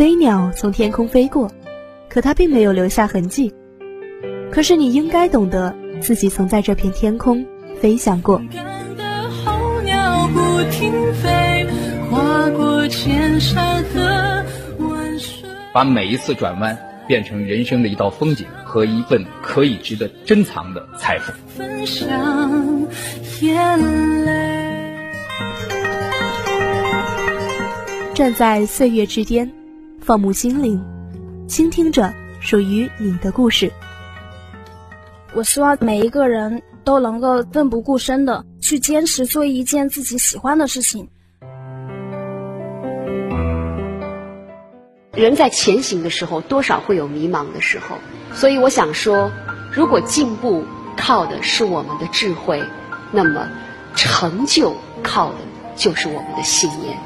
飞鸟从天空飞过，可它并没有留下痕迹。可是你应该懂得，自己曾在这片天空飞翔过。把每一次转弯变成人生的一道风景和一份可以值得珍藏的财富。分享眼泪。站在岁月之巅，放牧心灵，倾听着属于你的故事。我希望每一个人都能够奋不顾身的去坚持做一件自己喜欢的事情。人在前行的时候，多少会有迷茫的时候，所以我想说，如果进步靠的是我们的智慧，那么成就靠的就是我们的信念。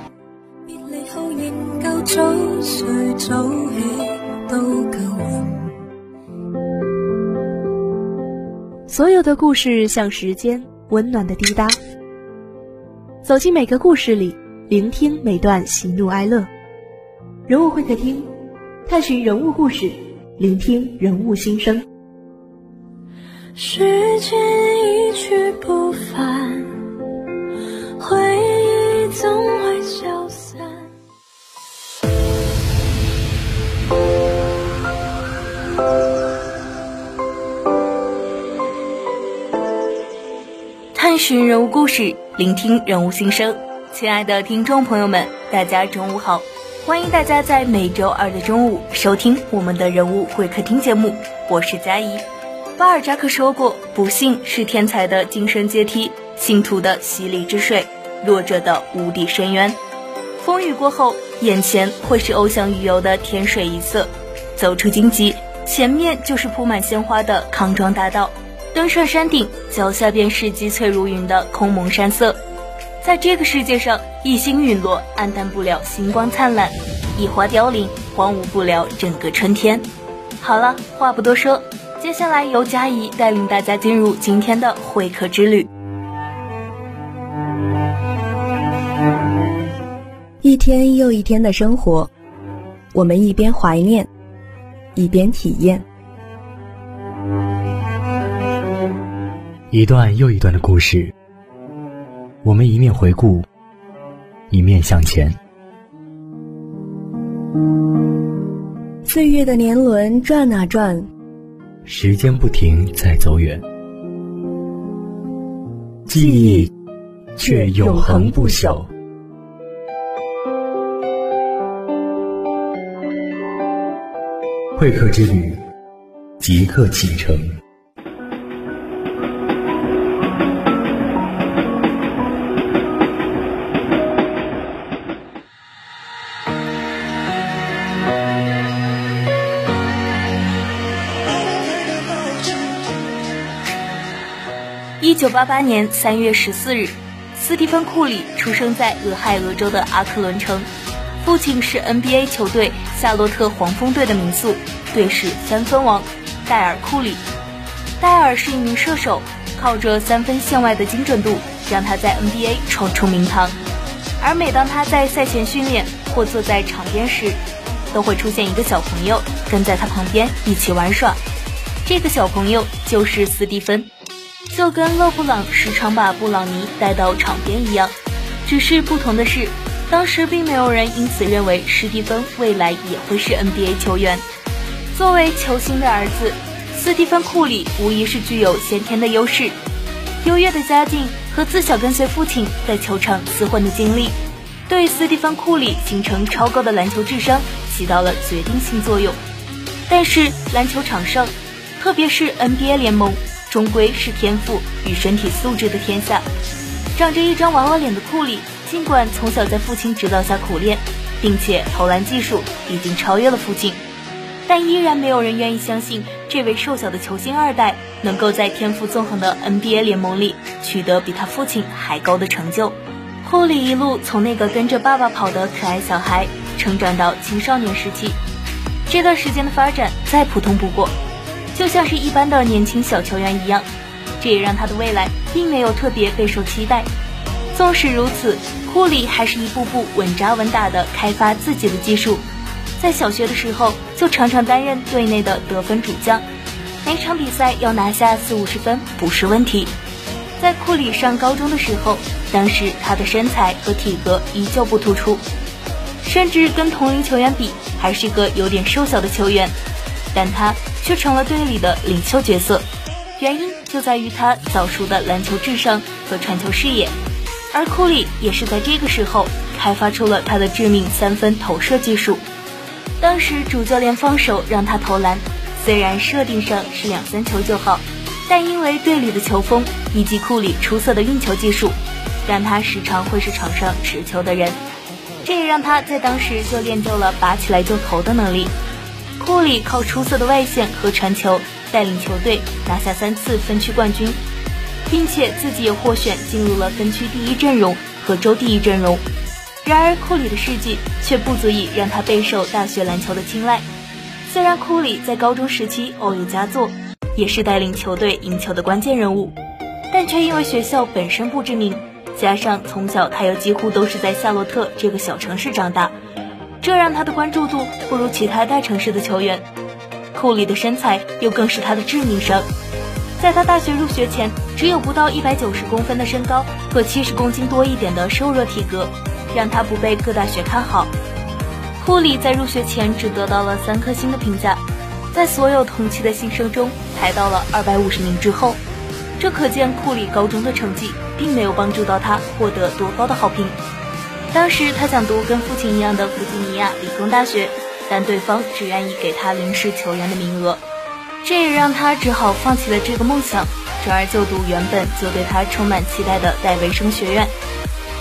早睡早起都够所有的故事像时间温暖的滴答，走进每个故事里，聆听每段喜怒哀乐。人物会客厅，探寻人物故事，聆听人物心声。时间一去不返，回忆总会探寻人物故事，聆听人物心声。亲爱的听众朋友们，大家中午好。欢迎大家在每周二的中午收听我们的人物会客厅节目，我是佳怡。巴尔扎克说过：“不幸是天才的精神阶梯，信徒的洗礼之水，弱者的无底深渊。”风雨过后，眼前会是翱翔鱼游的天水一色。走出荆棘，前面就是铺满鲜花的康庄大道。登上山顶，脚下便是积翠如云的空蒙山色。在这个世界上，一星陨落，黯淡不了星光灿烂；一花凋零，荒芜不了整个春天。好了，话不多说，接下来由佳怡带领大家进入今天的会客之旅。一天又一天的生活，我们一边怀念，一边体验。一段又一段的故事。我们一面回顾，一面向前。岁月的年轮转啊转，时间不停在走远，记忆却永恒不朽。会客之旅，即刻启程。一九八八年三月十四日，斯蒂芬·库里出生在俄亥俄州的阿克伦城，父亲是 NBA 球队夏洛特黄蜂队的名宿，队史三分王戴尔·库里。戴尔是一名射手，靠着三分线外的精准度，让他在 NBA 闯出名堂。而每当他在赛前训练或坐在场边时，都会出现一个小朋友跟在他旁边一起玩耍。这个小朋友就是斯蒂芬。就跟勒布朗时常把布朗尼带到场边一样，只是不同的是，当时并没有人因此认为史蒂芬未来也会是 NBA 球员。作为球星的儿子，斯蒂芬库里无疑是具有先天的优势。优越的家境和自小跟随父亲在球场厮混的经历，对斯蒂芬库里形成超高的篮球智商起到了决定性作用。但是篮球场上，特别是 NBA 联盟。终归是天赋与身体素质的天下。长着一张娃娃脸的库里，尽管从小在父亲指导下苦练，并且投篮技术已经超越了父亲，但依然没有人愿意相信这位瘦小的球星二代能够在天赋纵横的 NBA 联盟里取得比他父亲还高的成就。库里一路从那个跟着爸爸跑的可爱小孩，成长到青少年时期，这段时间的发展再普通不过。就像是一般的年轻小球员一样，这也让他的未来并没有特别备受期待。纵使如此，库里还是一步步稳扎稳打地开发自己的技术。在小学的时候就常常担任队内的得分主将，每场比赛要拿下四五十分不是问题。在库里上高中的时候，当时他的身材和体格依旧不突出，甚至跟同龄球员比还是个有点瘦小的球员，但他却成了队里的领袖角色。原因就在于他早熟的篮球智商和传球视野，而库里也是在这个时候开发出了他的致命三分投射技术。当时主教练放手让他投篮，虽然设定上是两三球就好。但因为队里的球风以及库里出色的运球技术，让他时常会是场上持球的人，这也让他在当时就练就了拔起来就投的能力。库里靠出色的外线和传球带领球队拿下三次分区冠军，并且自己也获选进入了分区第一阵容和州第一阵容。然而库里的事迹却不足以让他备受大学篮球的青睐。虽然库里在高中时期偶有佳作。也是带领球队赢球的关键人物，但却因为学校本身不知名，加上从小他又几乎都是在夏洛特这个小城市长大，这让他的关注度不如其他大城市的球员。库里的身材又更是他的致命伤，在他大学入学前，只有不到一百九十公分的身高和七十公斤多一点的瘦弱体格，让他不被各大学看好。库里在入学前只得到了三颗星的评价。在所有同期的新生中排到了二百五十名之后，这可见库里高中的成绩并没有帮助到他获得多高的好评。当时他想读跟父亲一样的弗吉尼亚理工大学，但对方只愿意给他临时球员的名额，这也让他只好放弃了这个梦想，转而就读原本就对他充满期待的戴维生学院。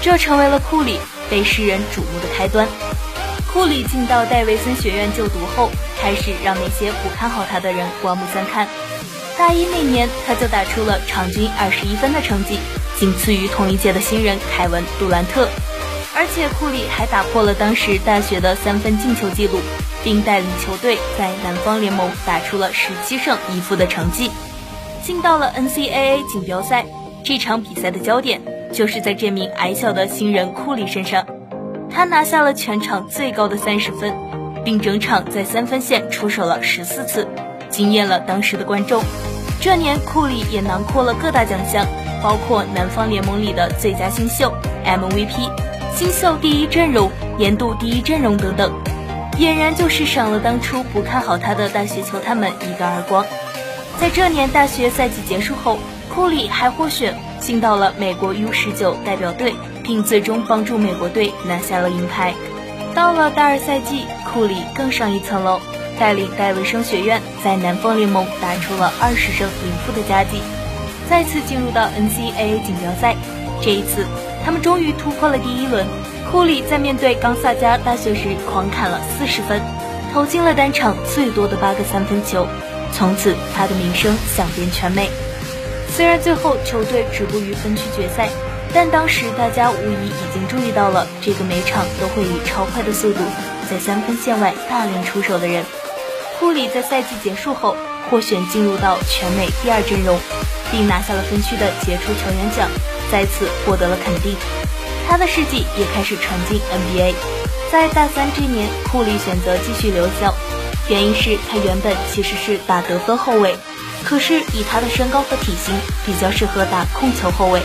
这成为了库里被世人瞩目的开端。库里进到戴维森学院就读后，开始让那些不看好他的人刮目相看。大一那年，他就打出了场均二十一分的成绩，仅次于同一届的新人凯文杜兰特。而且库里还打破了当时大学的三分进球纪录，并带领球队在南方联盟打出了十七胜一负的成绩，进到了 NCAA 锦标赛。这场比赛的焦点就是在这名矮小的新人库里身上。他拿下了全场最高的三十分，并整场在三分线出手了十四次，惊艳了当时的观众。这年库里也囊括了各大奖项，包括南方联盟里的最佳新秀、MVP、新秀第一阵容、年度第一阵容等等，俨然就是赏了当初不看好他的大学球探们一个耳光。在这年大学赛季结束后，库里还获选进到了美国 U 十九代表队。并最终帮助美国队拿下了银牌。到了大二赛季，库里更上一层楼，带领戴维生学院在南方联盟打出了二十胜零负的佳绩，再次进入到 NCAA 锦标赛。这一次，他们终于突破了第一轮。库里在面对冈萨加大学时狂砍了四十分，投进了单场最多的八个三分球，从此他的名声响遍全美。虽然最后球队止步于分区决赛。但当时大家无疑已经注意到了这个每场都会以超快的速度在三分线外大量出手的人。库里在赛季结束后获选进入到全美第二阵容，并拿下了分区的杰出球员奖，再次获得了肯定。他的事迹也开始传进 NBA。在大三这年，库里选择继续留校，原因是他原本其实是打得分后卫，可是以他的身高和体型，比较适合打控球后卫。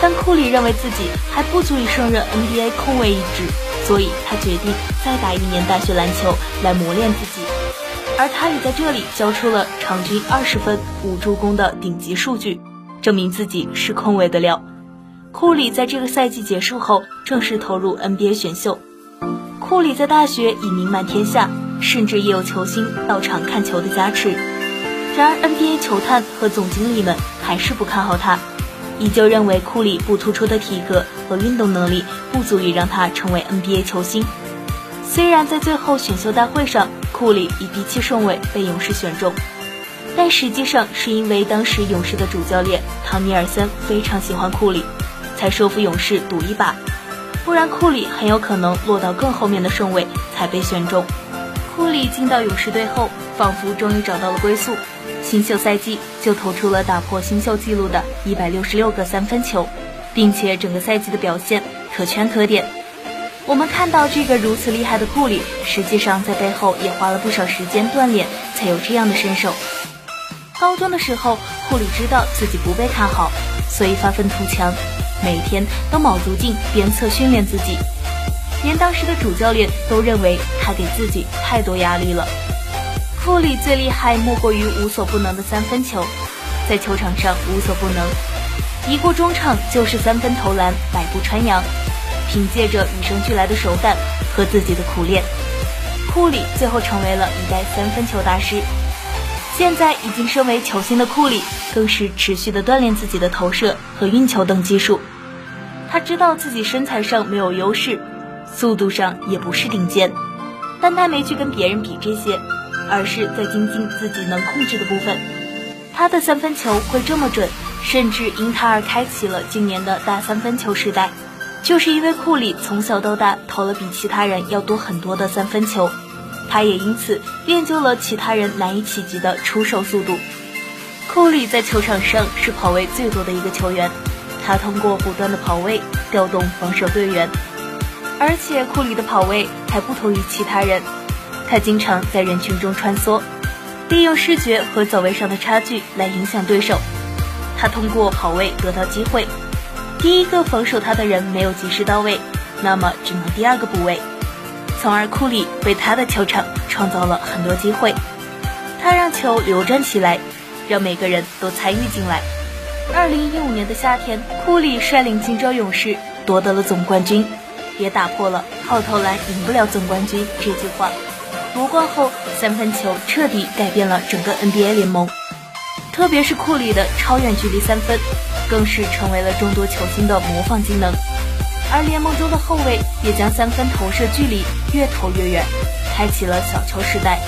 但库里认为自己还不足以胜任 NBA 控卫一职，所以他决定再打一年大学篮球来磨练自己。而他也在这里交出了场均二十分、五助攻的顶级数据，证明自己是控卫的料。库里在这个赛季结束后正式投入 NBA 选秀。库里在大学已名满天下，甚至也有球星到场看球的加持。然而 NBA 球探和总经理们还是不看好他。依旧认为库里不突出的体格和运动能力不足以让他成为 NBA 球星。虽然在最后选秀大会上，库里以第七顺位被勇士选中，但实际上是因为当时勇士的主教练汤尼尔森非常喜欢库里，才说服勇士赌一把。不然库里很有可能落到更后面的顺位才被选中。库里进到勇士队后，仿佛终于找到了归宿。新秀赛季就投出了打破新秀纪录的一百六十六个三分球，并且整个赛季的表现可圈可点。我们看到这个如此厉害的库里，实际上在背后也花了不少时间锻炼，才有这样的身手。高中的时候，库里知道自己不被看好，所以发愤图强，每天都卯足劲鞭策训练自己。连当时的主教练都认为他给自己太多压力了。库里最厉害莫过于无所不能的三分球，在球场上无所不能，一过中场就是三分投篮，百步穿杨。凭借着与生俱来的手感和自己的苦练，库里最后成为了一代三分球大师。现在已经身为球星的库里，更是持续的锻炼自己的投射和运球等技术。他知道自己身材上没有优势。速度上也不是顶尖，但他没去跟别人比这些，而是在精进自己能控制的部分。他的三分球会这么准，甚至因他而开启了今年的大三分球时代，就是因为库里从小到大投了比其他人要多很多的三分球，他也因此练就了其他人难以企及的出手速度。库里在球场上是跑位最多的一个球员，他通过不断的跑位调动防守队员。而且库里的跑位还不同于其他人，他经常在人群中穿梭，利用视觉和走位上的差距来影响对手。他通过跑位得到机会，第一个防守他的人没有及时到位，那么只能第二个补位，从而库里为他的球场创造了很多机会。他让球流转起来，让每个人都参与进来。二零一五年的夏天，库里率领金州勇士夺得了总冠军。也打破了“靠投篮赢不了总冠军”这句话。夺冠后，三分球彻底改变了整个 NBA 联盟，特别是库里的超远距离三分，更是成为了众多球星的模仿技能。而联盟中的后卫也将三分投射距离越投越远，开启了小球时代。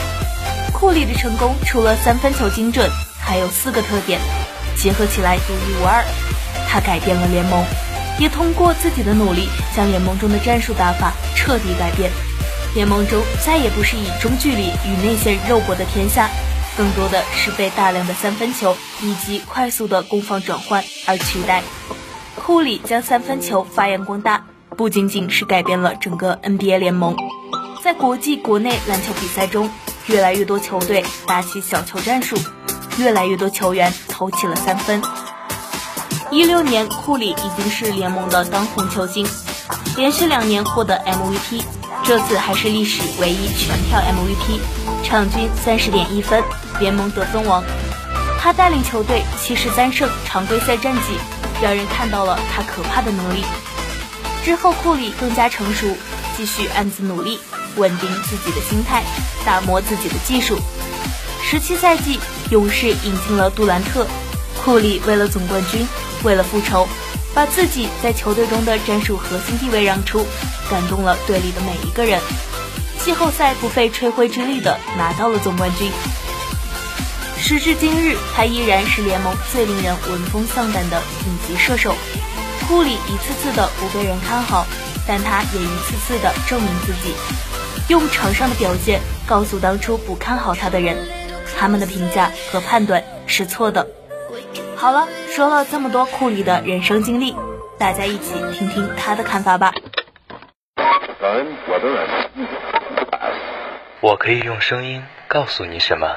库里的成功除了三分球精准，还有四个特点，结合起来独一无二。他改变了联盟。也通过自己的努力，将联盟中的战术打法彻底改变。联盟中再也不是以中距离与内线肉搏的天下，更多的是被大量的三分球以及快速的攻防转换而取代。库里将三分球发扬光大，不仅仅是改变了整个 NBA 联盟，在国际、国内篮球比赛中，越来越多球队打起小球战术，越来越多球员投起了三分。一六年，库里已经是联盟的当红球星，连续两年获得 MVP，这次还是历史唯一全票 MVP，场均三十点一分，联盟得分王。他带领球队七十三胜常规赛战绩，让人看到了他可怕的能力。之后，库里更加成熟，继续暗自努力，稳定自己的心态，打磨自己的技术。十七赛季，勇士引进了杜兰特，库里为了总冠军。为了复仇，把自己在球队中的战术核心地位让出，感动了队里的每一个人。季后赛不费吹灰之力的拿到了总冠军。时至今日，他依然是联盟最令人闻风丧胆的顶级射手。库里一次次的不被人看好，但他也一次次的证明自己，用场上的表现告诉当初不看好他的人，他们的评价和判断是错的。好了，说了这么多库里的人生经历，大家一起听听他的看法吧。我可以用声音告诉你什么？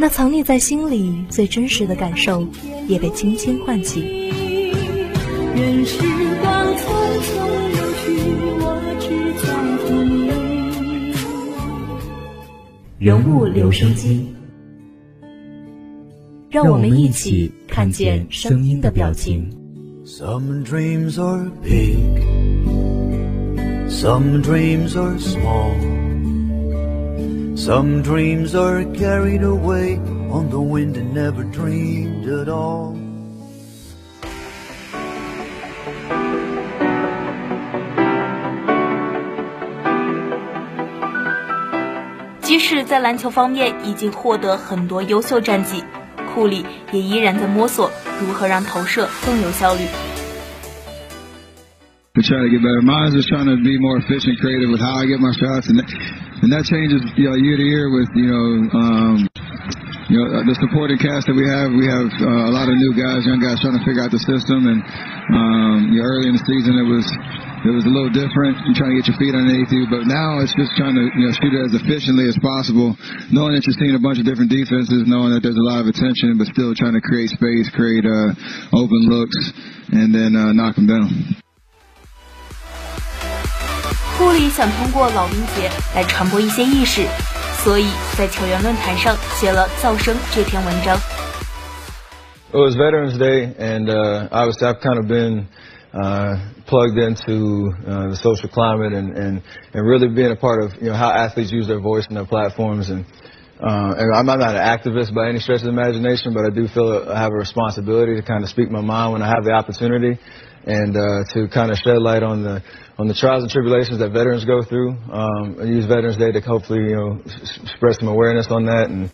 那藏匿在心里最真实的感受，也被轻轻唤起。任时光匆匆流去，我只在乎你。人物留声机。让我们一起看见声音的表情。Some dreams are big, some dreams are small, Some dreams are carried away on the wind and never dreamed at all. 在篮球方面已经获得很多优秀战绩，库里也依然在摸索如何让投射更有效率。Try to get better. mine's just trying to be more efficient, creative with how I get my shots and. And that changes you know year to year with you know um, you know the supporting cast that we have. We have uh, a lot of new guys, young guys trying to figure out the system, and um, you know, early in the season it was. It was a little different and trying to get your feet underneath you, but now it's just trying to you know shoot it as efficiently as possible, knowing that you're seeing a bunch of different defenses, knowing that there's a lot of attention, but still trying to create space, create uh, open looks, and then uh, knock them down. 库里想通过老兵节来传播一些意识，所以在球员论坛上写了《噪声》这篇文章。It was Veterans Day, and uh, obviously I've kind of been uh, plugged into uh, the social climate and, and, and really being a part of you know how athletes use their voice and their platforms. And, uh, and I'm not an activist by any stretch of the imagination, but I do feel I have a responsibility to kind of speak my mind when I have the opportunity and uh, to kind of shed light on the on the trials and tribulations that veterans go through. Um, I use Veterans Day to hopefully you know spread some awareness on that and.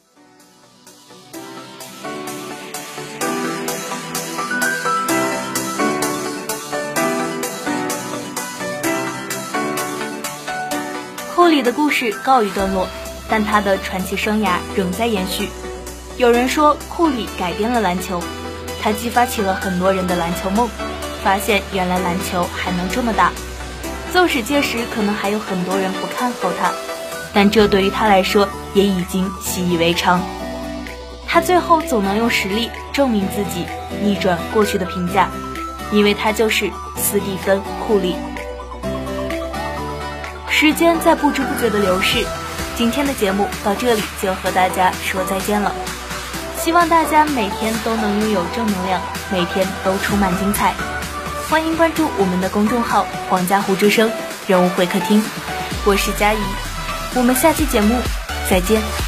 库里的故事告一段落，但他的传奇生涯仍在延续。有人说，库里改变了篮球，他激发起了很多人的篮球梦。 发现原来篮球还能这么大，纵使届时可能还有很多人不看好他，但这对于他来说也已经习以为常。他最后总能用实力证明自己，逆转过去的评价，因为他就是斯蒂芬·库里。时间在不知不觉的流逝，今天的节目到这里就和大家说再见了。希望大家每天都能拥有正能量，每天都充满精彩。欢迎关注我们的公众号“皇家湖之声人物会客厅”，我是佳怡，我们下期节目再见。